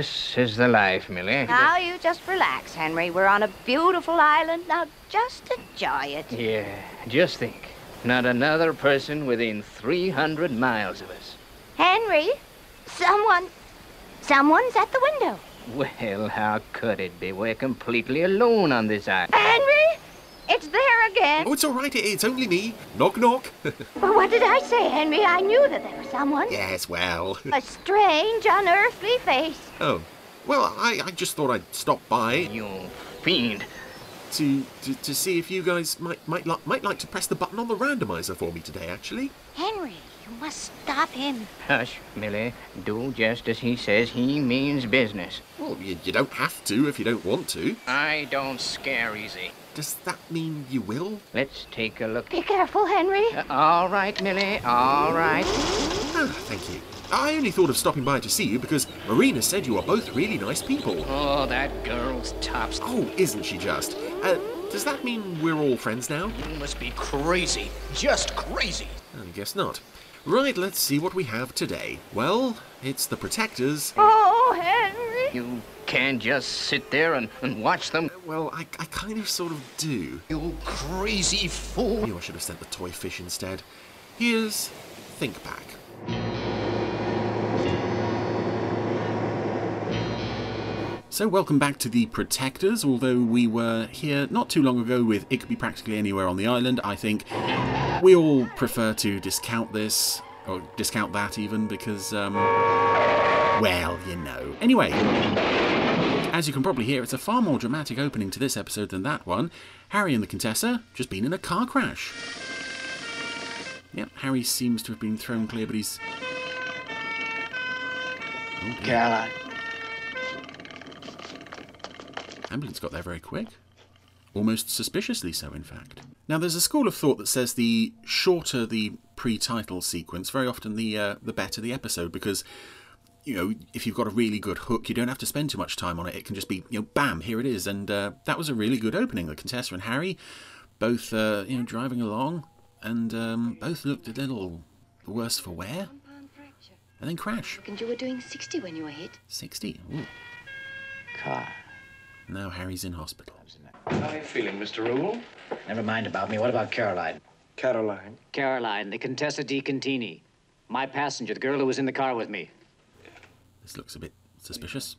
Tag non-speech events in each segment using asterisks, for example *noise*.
This is the life, Millie. Now you just relax, Henry. We're on a beautiful island. Now just enjoy it. Yeah, just think. Not another person within 300 miles of us. Henry, someone. Someone's at the window. Well, how could it be? We're completely alone on this island. Henry! It's again. Oh, it's all right. It's only me. Knock, knock. *laughs* Well, what did I say, Henry? I knew that there was someone. yes, well. A strange, unearthly face. Oh. Well, I, I just thought I'd stop by You fiend. to, to, to see if you guys might might, li- might like to press the button on the randomizer for me today, actually. Henry, you must stop him. Hush, Millie. Do just as he says. He means business. Well, you, you don't have to if you don't want to. I don't scare easy. Does that mean you will? Let's take a look. Be careful, Henry. Uh, all right, Millie. All right. Ah, thank you. I only thought of stopping by to see you because Marina said you are both really nice people. Oh, that girl's tops. Oh, isn't she just? Uh, does that mean we're all friends now? You must be crazy. Just crazy. I guess not. Right, let's see what we have today. Well, it's the Protectors. Oh, Henry. You can't just sit there and, and watch them. Well, I, I kind of sort of do. You crazy fool. Knew I should have sent the toy fish instead. Here's Think Back. So, welcome back to the Protectors. Although we were here not too long ago with It Could Be Practically Anywhere on the Island, I think we all prefer to discount this, or discount that even, because, um, well, you know. Anyway, as you can probably hear, it's a far more dramatic opening to this episode than that one. Harry and the Contessa just been in a car crash. Yep, Harry seems to have been thrown clear, but he's. Oh. Caroline. Ambulance got there very quick. Almost suspiciously so, in fact. Now, there's a school of thought that says the shorter the pre-title sequence, very often the uh, the better the episode, because you know if you've got a really good hook, you don't have to spend too much time on it. It can just be you know, bam, here it is, and uh, that was a really good opening. The Contessa and Harry, both uh, you know driving along, and um, both looked a little worse for wear, and then crash. And you were doing 60 when you were hit. Sixty. Ooh. Car. Now Harry's in hospital. How are you feeling, Mr. Rule? Never mind about me. What about Caroline? Caroline. Caroline, the Contessa di Contini. My passenger, the girl who was in the car with me. This looks a bit suspicious.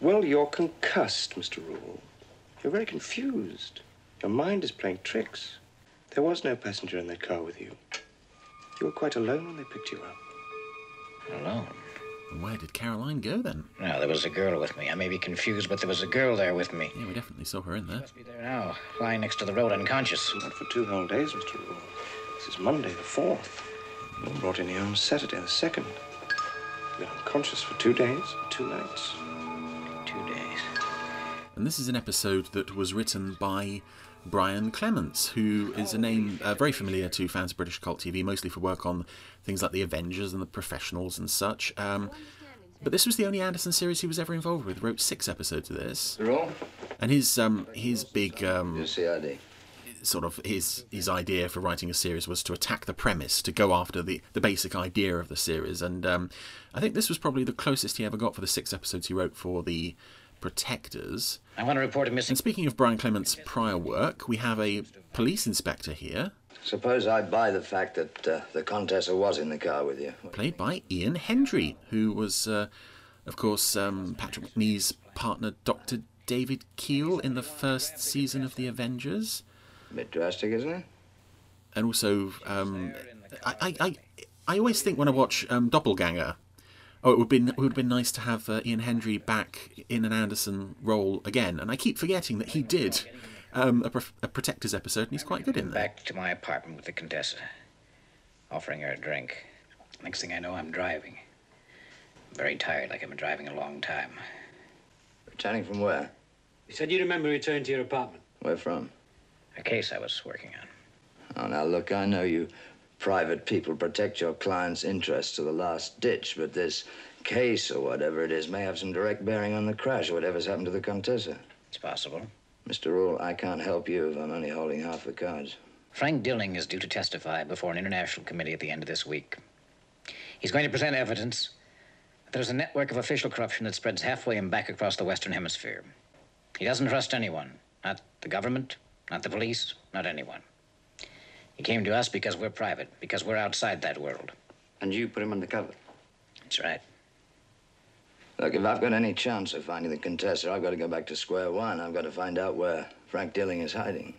Well, you're concussed, Mr. Rule. You're very confused. Your mind is playing tricks. There was no passenger in that car with you. You were quite alone when they picked you up. Alone. Where did Caroline go then? No, there was a girl with me. I may be confused, but there was a girl there with me. Yeah, we definitely saw her in there. Must be there now, lying next to the road, unconscious. Not for two whole days, Mr. Rule. This is Monday, the 4th. You were brought in here on Saturday, the 2nd. You're unconscious for two days, two nights. Two days. And this is an episode that was written by Brian Clemens, who is a name uh, very familiar to fans of British cult TV, mostly for work on things like The Avengers and The Professionals and such. Um, but this was the only Anderson series he was ever involved with. Wrote six episodes of this, Rule? and his um, his big um, CID. Sort of his his idea for writing a series was to attack the premise, to go after the the basic idea of the series, and um, I think this was probably the closest he ever got for the six episodes he wrote for the Protectors. I want to report a missing. And speaking of Brian Clemens' prior work, we have a police inspector here, Suppose I buy the fact that uh, the Contessa was in the car with you. played by Ian Hendry, who was, uh, of course, um, Patrick Macnee's partner, Dr. David Keel, in the first season of The Avengers. Bit drastic, isn't it? and also um, I, I, I, I always think when I watch um, Doppelganger, oh, it would been it would have been nice to have uh, Ian Hendry back in an Anderson role again, and I keep forgetting that he did um, a, a Protectors episode, and he's quite good in there. Back to my apartment with the Contessa, offering her a drink. Next thing I know, I'm driving. I'm very tired, like I've been driving a long time. Returning from where? You said you remember returning to your apartment. Where from? A case I was working on. Oh, now look, I know you private people protect your clients' interests to the last ditch, but this case or whatever it is may have some direct bearing on the crash or whatever's happened to the Contessa. It's possible. Mr. Rule, I can't help you if I'm only holding half the cards. Frank Dilling is due to testify before an international committee at the end of this week. He's going to present evidence that There's a network of official corruption that spreads halfway and back across the Western Hemisphere. He doesn't trust anyone. Not the government, not the police, not anyone. He came to us because we're private, because we're outside that world. And you put him undercover? That's right. Look, if I've got any chance of finding the Contessa, I've got to go back to square one. I've got to find out where Frank Dilling is hiding.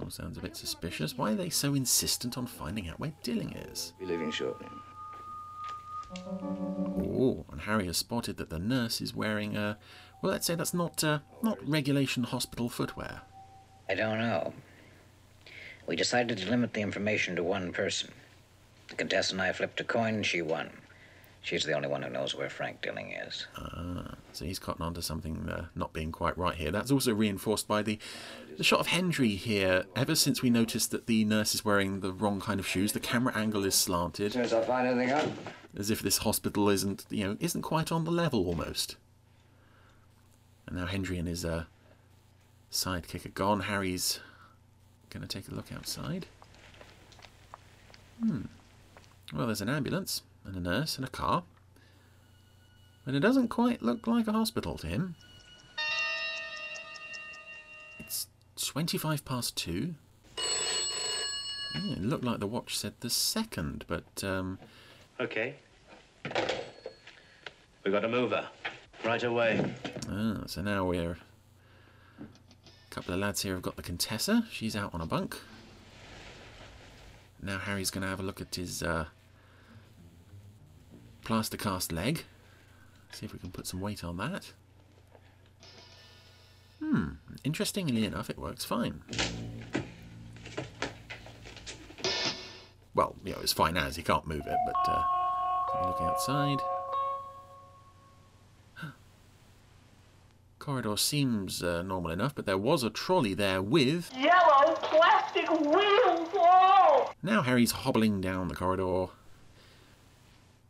All sounds a bit suspicious. Why are they so insistent on finding out where Dilling is? Be leaving shortly. Oh, and Harry has spotted that the nurse is wearing a. Well, let's say that's not uh, not regulation hospital footwear. I don't know. We decided to limit the information to one person. The Contessa and I flipped a coin, and she won. She's the only one who knows where Frank Dilling is. Ah, so he's cotton onto something uh, not being quite right here. That's also reinforced by the the shot of Hendry here. Ever since we noticed that the nurse is wearing the wrong kind of shoes, the camera angle is As slanted, soon as I find anything out, as if this hospital isn't, you know, isn't quite on the level almost. And now Hendry and his uh, sidekick are gone. Harry's going to take a look outside. Hmm. Well, there's an ambulance and a nurse and a car. But it doesn't quite look like a hospital to him. It's 25 past two. Yeah, it looked like the watch said the second, but um, Okay. We've got a mover. Right away. Ah, so now we're. Couple of lads here have got the Contessa. She's out on a bunk. Now Harry's going to have a look at his uh, plaster cast leg. See if we can put some weight on that. Hmm, interestingly enough, it works fine. Well, you know, it's fine as he can't move it, but uh, have a look outside. Corridor seems uh, normal enough, but there was a trolley there with. Yellow plastic wheels! Oh! Now Harry's hobbling down the corridor.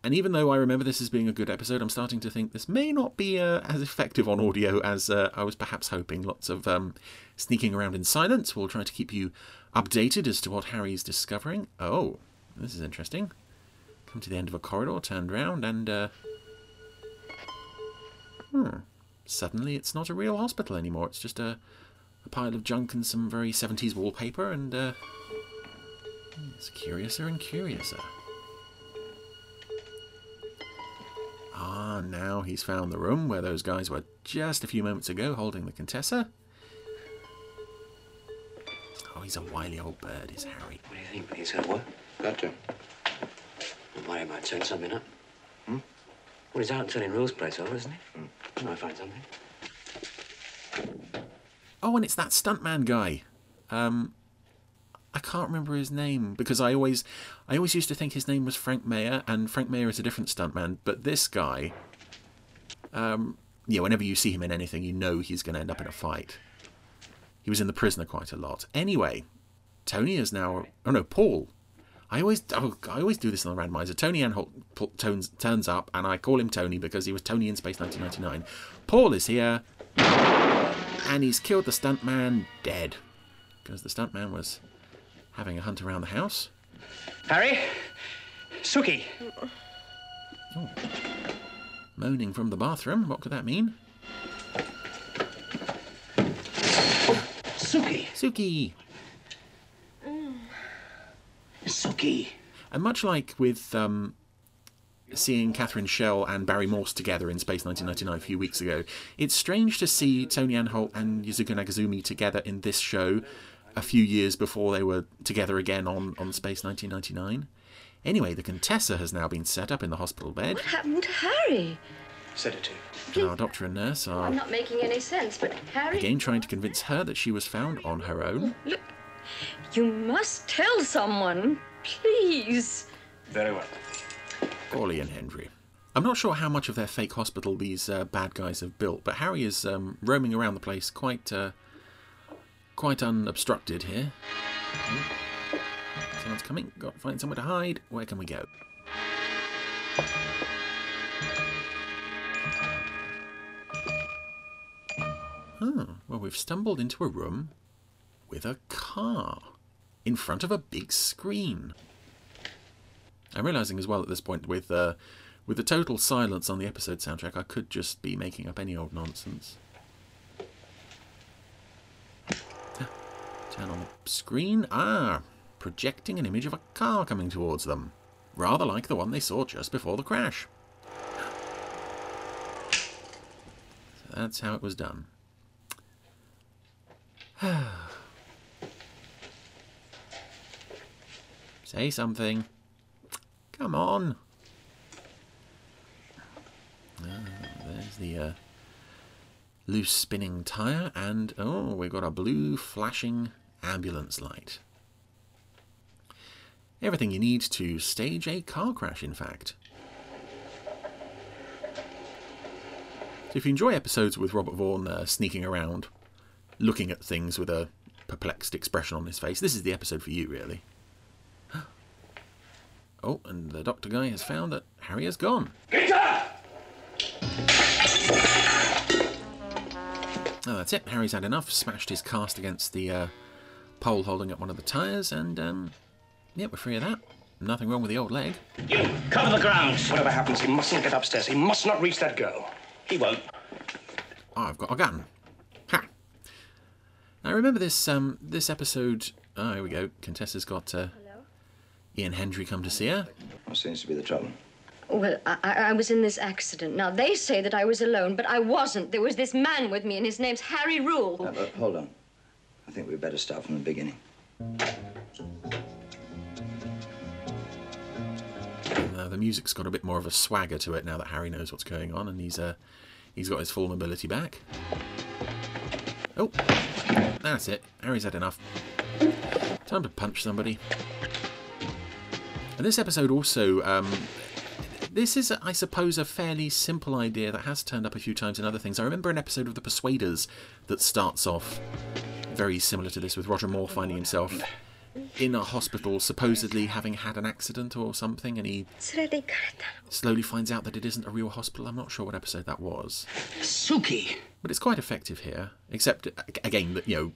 And even though I remember this as being a good episode, I'm starting to think this may not be uh, as effective on audio as uh, I was perhaps hoping. Lots of um, sneaking around in silence. We'll try to keep you updated as to what Harry's discovering. Oh, this is interesting. Come to the end of a corridor, turned round, and. Uh, hmm. Suddenly, it's not a real hospital anymore. It's just a, a pile of junk and some very 70s wallpaper, and. Uh, it's curiouser and curiouser. Ah, now he's found the room where those guys were just a few moments ago holding the Contessa. Oh, he's a wily old bird, is Harry. What do you think? He's gonna work? Got what? Doctor. Well, Mario might turn something up. Hmm? Well, he's out turning Rule's place over, isn't he? Hmm. He might find something. Oh, and it's that stuntman guy. Um, I can't remember his name because I always, I always used to think his name was Frank Mayer, and Frank Mayer is a different stuntman. But this guy, um, yeah, whenever you see him in anything, you know he's going to end up in a fight. He was in the prisoner quite a lot. Anyway, Tony is now. Oh no, Paul. I always, oh, I always do this on the randomizer. Tony Anholt turns, turns up, and I call him Tony because he was Tony in Space 1999. Paul is here, and he's killed the stuntman dead because the stuntman was having a hunt around the house. Harry? Suki! Oh. Moaning from the bathroom. What could that mean? Suki! Suki! Suki! And much like with um, seeing Catherine Schell and Barry Morse together in Space 1999 a few weeks ago, it's strange to see Tony Anholt and Yasuko Nagazumi together in this show a few years before they were together again on, on Space 1999. Anyway, the Contessa has now been set up in the hospital bed, What happened to Harry? Sedative. and our doctor and nurse I'm not making any sense, but Harry. again trying to convince her that she was found on her own. Look, you must tell someone, please. Very well. Orley and Hendry. I'm not sure how much of their fake hospital these uh, bad guys have built, but Harry is um, roaming around the place quite, uh, quite unobstructed here. Oh. Someone's coming. Got to find somewhere to hide. Where can we go? Oh, well, we've stumbled into a room with a car in front of a big screen. I'm realizing as well at this point with uh, With the total silence on the episode soundtrack, I could just be making up any old nonsense. Turn on the screen. Ah, projecting an image of a car coming towards them. Rather like the one they saw just before the crash. So that's how it was done. *sighs* Say something. Come on. Ah, there's the uh, loose spinning tyre, and oh, we've got a blue flashing ambulance light. Everything you need to stage a car crash, in fact. So if you enjoy episodes with Robert Vaughn uh, sneaking around, looking at things with a perplexed expression on his face, this is the episode for you, really. Oh, and the doctor guy has found that Harry has gone. Peter! Oh, that's it. Harry's had enough. Smashed his cast against the uh, pole holding up one of the tyres, and um, yeah, we're free of that. Nothing wrong with the old leg. You, cover the ground. Whatever happens, he mustn't get upstairs. He must not reach that girl. He won't. Oh, I've got a gun. Ha! Now remember this um, this episode. Oh, here we go. Contessa's got uh, Ian Hendry come to see her. What seems to be the trouble? Well, I, I I was in this accident. Now, they say that I was alone, but I wasn't. There was this man with me, and his name's Harry Rule. Uh, but hold on. I think we'd better start from the beginning. Uh, the music's got a bit more of a swagger to it now that Harry knows what's going on, and he's uh, he's got his full mobility back. Oh, that's it. Harry's had enough. Time to punch somebody. And this episode also, um, this is, I suppose, a fairly simple idea that has turned up a few times in other things. I remember an episode of The Persuaders that starts off very similar to this, with Roger Moore finding himself in a hospital, supposedly having had an accident or something, and he slowly finds out that it isn't a real hospital. I'm not sure what episode that was. Suki. But it's quite effective here, except again that you know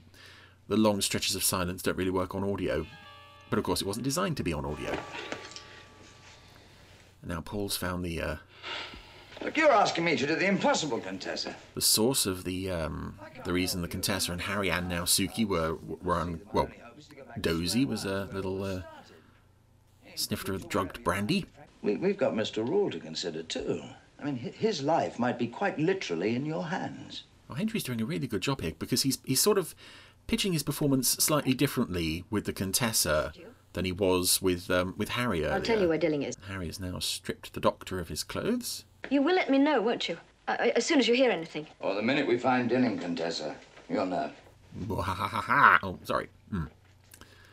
the long stretches of silence don't really work on audio. But of course, it wasn't designed to be on audio. Now Paul's found the uh, Look, you're asking me to do the impossible, Contessa. the source of the um, the reason the Contessa and Harry and now Suki were were on well, Dozy was a little uh, snifter of drugged brandy. We, we've got Mr. Rule to consider, too. I mean, his life might be quite literally in your hands. Well, Henry's doing a really good job here because he's he's sort of pitching his performance slightly differently with the Contessa than he was with um, with Harry earlier. I'll tell you where Dilling is. Harry has now stripped the Doctor of his clothes. You will let me know, won't you? Uh, as soon as you hear anything. Or the minute we find Dilling, Contessa, you'll know. Oh, sorry. Hmm.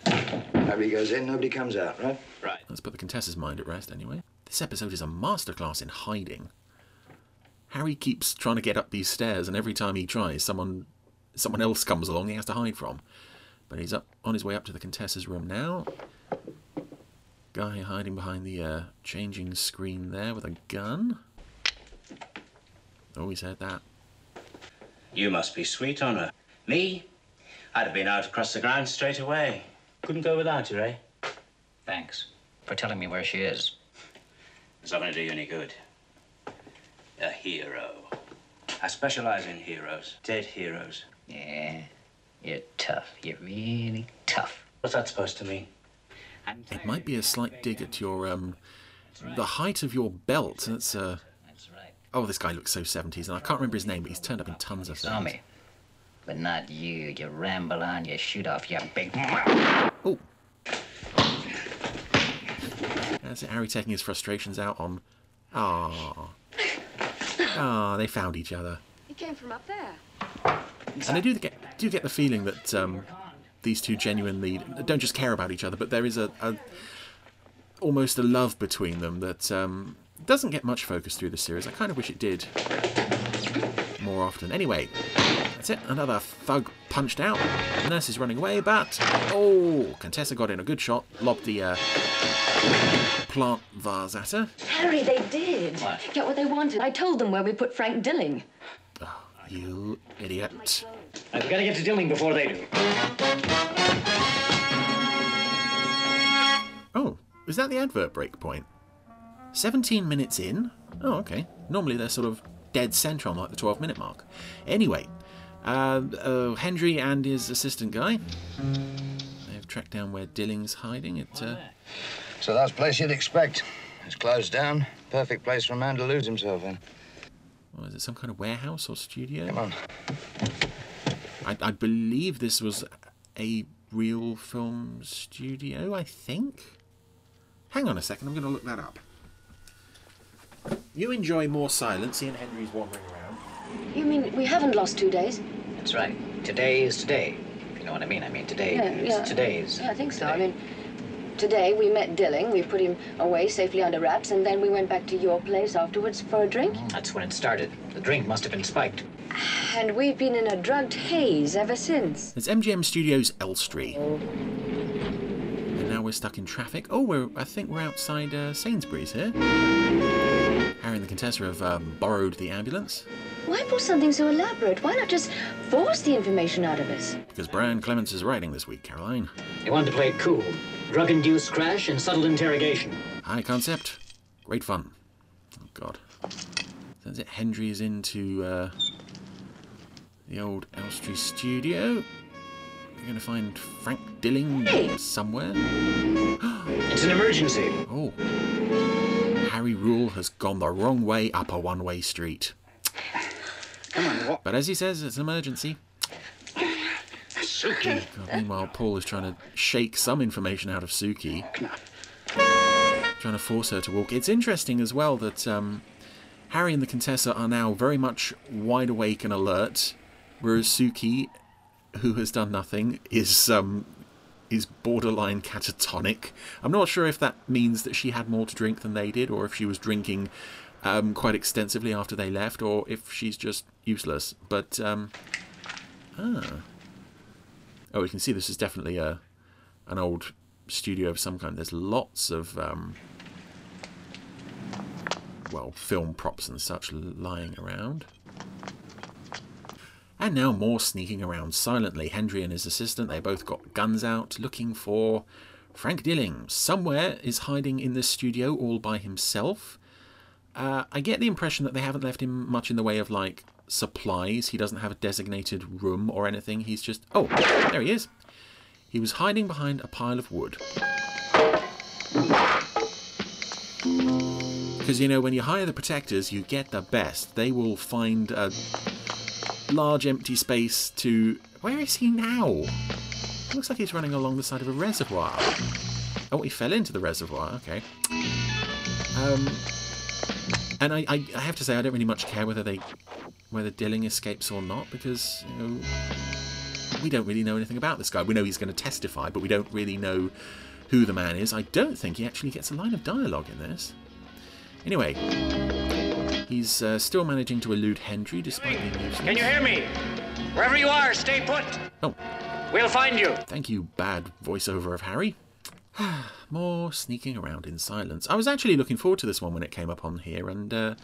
Harry goes in, nobody comes out, right? Right. Let's put the Contessa's mind at rest anyway. This episode is a masterclass in hiding. Harry keeps trying to get up these stairs, and every time he tries, someone someone else comes along he has to hide from. But he's up on his way up to the Contessa's room now. Guy hiding behind the uh, changing screen there with a gun. Oh, he's heard that. You must be sweet on her. Me? I'd have been out across the ground straight away. Couldn't go without you, eh? Thanks for telling me where she is. It's not going to do you any good. A hero. I specialize in heroes, dead heroes. Yeah, you're tough. You're really tough. What's that supposed to mean? It might be a slight dig at your um, the height of your belt. That's uh, That's right. oh, this guy looks so 70s, and I can't remember his name, but he's turned up in tons of Saw things. me. But not you. You ramble on, you shoot off, your big. *laughs* mouth. Oh. That's it, Harry taking his frustrations out on. Ah. Ah, they found each other. He came from up there. And I do get do get the feeling that um, these two genuinely don't just care about each other, but there is a, a almost a love between them that um, doesn't get much focus through the series. I kind of wish it did more often. Anyway, that's it. Another thug punched out. The Nurse is running away, but oh, Contessa got in a good shot, lobbed the uh, plant vase at her. Harry, they did. What? Get what they wanted. I told them where we put Frank Dilling. You idiot. I've got to get to Dilling before they do. Oh, is that the advert break point? 17 minutes in. Oh, okay. Normally they're sort of dead centre on like the 12 minute mark. Anyway, uh, uh, Hendry and his assistant guy. They've tracked down where Dilling's hiding. It, uh, So that's a place you'd expect. It's closed down. Perfect place for a man to lose himself in. What is it, some kind of warehouse or studio? Come on. I, I believe this was a real film studio, I think. Hang on a second, I'm going to look that up. You enjoy more silence, seeing Henry's wandering around. You mean we haven't lost two days? That's right. Today is today. If you know what I mean. I mean, today Yeah, is yeah. today's. Yeah, I think so. I mean, today we met Dilling. We put him away safely under wraps, and then we went back to your place afterwards for a drink. That's when it started. The drink must have been spiked. And we've been in a drugged haze ever since. It's MGM Studios Elstree. And now we're stuck in traffic. Oh, we're I think we're outside uh, Sainsbury's here. Harry and the Contessa have um, borrowed the ambulance Why pull something so elaborate? Why not just force the information out of us? because Brian Clemens is writing this week, Caroline. They wanted to play it cool. Drug-induced crash and subtle interrogation. High concept, great fun. Oh God. It. Hendry is into uh, the old Elstree studio. We're gonna find Frank Dilling somewhere. *gasps* It's an emergency. Oh. Harry Rule has gone the wrong way up a one-way street. Come on, what? But as he says, it's an emergency. Suki. Meanwhile, Paul is trying to shake some information out of Suki. Trying to force her to walk. It's interesting as well that um, Harry and the Contessa are now very much wide awake and alert, whereas Suki, who has done nothing, is um, is borderline catatonic. I'm not sure if that means that she had more to drink than they did, or if she was drinking um, quite extensively after they left, or if she's just useless. But um, ah. Oh, you can see this is definitely a an old studio of some kind. There's lots of um, well, film props and such lying around. And now more sneaking around silently. Hendry and his assistant, they both got guns out, looking for Frank Dilling. Somewhere is hiding in this studio all by himself. Uh, I get the impression that they haven't left him much in the way of like supplies. He doesn't have a designated room or anything. He's just oh, there he is. He was hiding behind a pile of wood. Because you know, when you hire the protectors, you get the best. They will find a large empty space to. Where is he now? Looks like he's running along the side of a reservoir. Oh, he fell into the reservoir. Okay. Um, and I, I, I have to say, I don't really much care whether they, whether Dilling escapes or not, because you know, we don't really know anything about this guy. We know he's going to testify, but we don't really know who the man is. I don't think he actually gets a line of dialogue in this. Anyway, he's uh, still managing to elude Hendry despite being useless. Can you hear me? Wherever you are, stay put. Oh, We'll find you. thank you, bad voiceover of Harry. *sighs* More sneaking around in silence. I was actually looking forward to this one when it came up on here, and uh,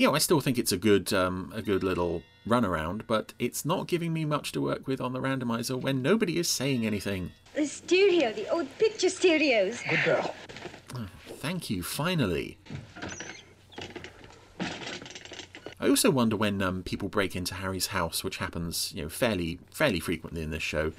you know, I still think it's a good, um, a good little runaround, but it's not giving me much to work with on the randomizer when nobody is saying anything. The studio, the old picture studios. Good girl. Thank you, finally. I also wonder when um, people break into Harry's house, which happens, you know, fairly fairly frequently in this show,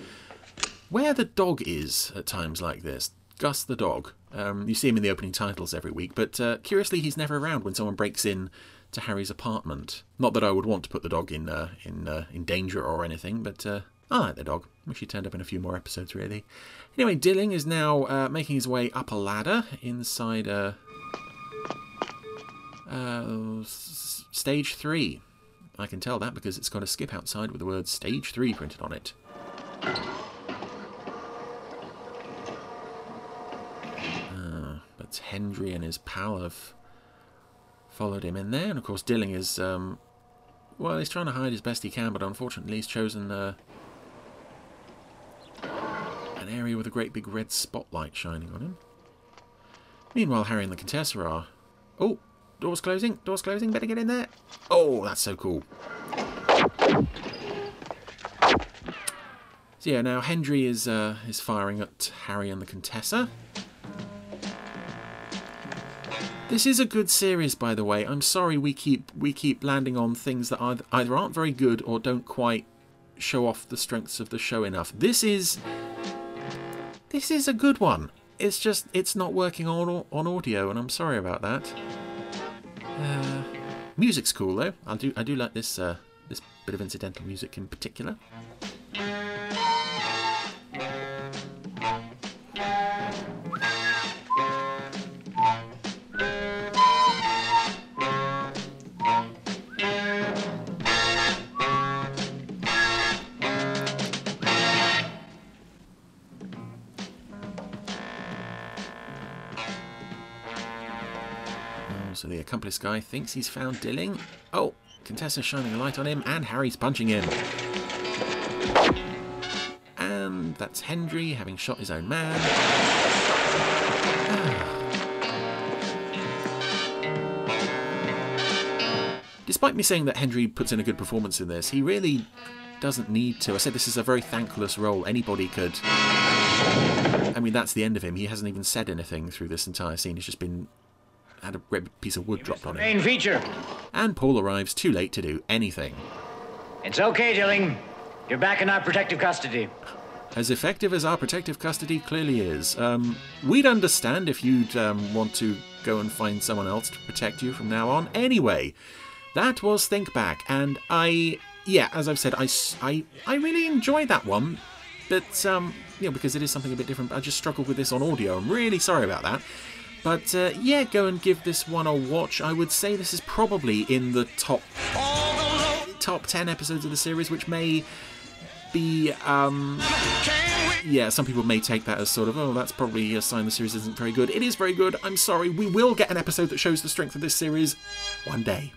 where the dog is at times like this. Gus the dog. Um, you see him in the opening titles every week, but uh, curiously, he's never around when someone breaks in to Harry's apartment. Not that I would want to put the dog in uh, in uh, in danger or anything, but uh, I like the dog. Wish he turned up in a few more episodes, really. Anyway, Dilling is now uh, making his way up a ladder inside uh, uh, stage three. I can tell that because it's got a skip outside with the word stage three printed on it. Uh, but Hendry and his pal have followed him in there, and of course Dilling is, um, well, he's trying to hide as best he can, but unfortunately he's chosen uh, an area with a great big red spotlight shining on him. Meanwhile, Harry and the Contessa are. Oh, doors closing, doors closing, better get in there. Oh, that's so cool. So yeah, now Hendry is uh, is firing at Harry and the Contessa. This is a good series, by the way. I'm sorry we keep we keep landing on things that either, aren't very good or don't quite show off the strengths of the show enough. This is this is a good one. It's just it's not working on on audio, and I'm sorry about that. Uh, music's cool though. I do I do like this uh, this bit of incidental music in particular. So the accomplice guy thinks he's found Dilling. Oh, Contessa's shining a light on him, and Harry's punching him. And that's Hendry having shot his own man. *sighs* Despite me saying that Hendry puts in a good performance in this, he really doesn't need to. I said this is a very thankless role. Anybody could. I mean, that's the end of him. He hasn't even said anything through this entire scene. He's just been had a piece of wood dropped on him. Main feature. And Paul arrives too late to do anything. It's okay, Dilling. You're back in our protective custody. As effective as our protective custody clearly is, um, we'd understand if you'd um, want to go and find someone else to protect you from now on. Anyway, that was Think Back, and I, yeah, as I've said, I, I, I really enjoyed that one, but, um, you know, because it is something a bit different, I just struggled with this on audio. I'm really sorry about that. But uh, yeah, go and give this one a watch. I would say this is probably in the top top 10 episodes of the series, which may be. Um, yeah, some people may take that as sort of, oh, that's probably a sign the series isn't very good. It is very good. I'm sorry. We will get an episode that shows the strength of this series one day.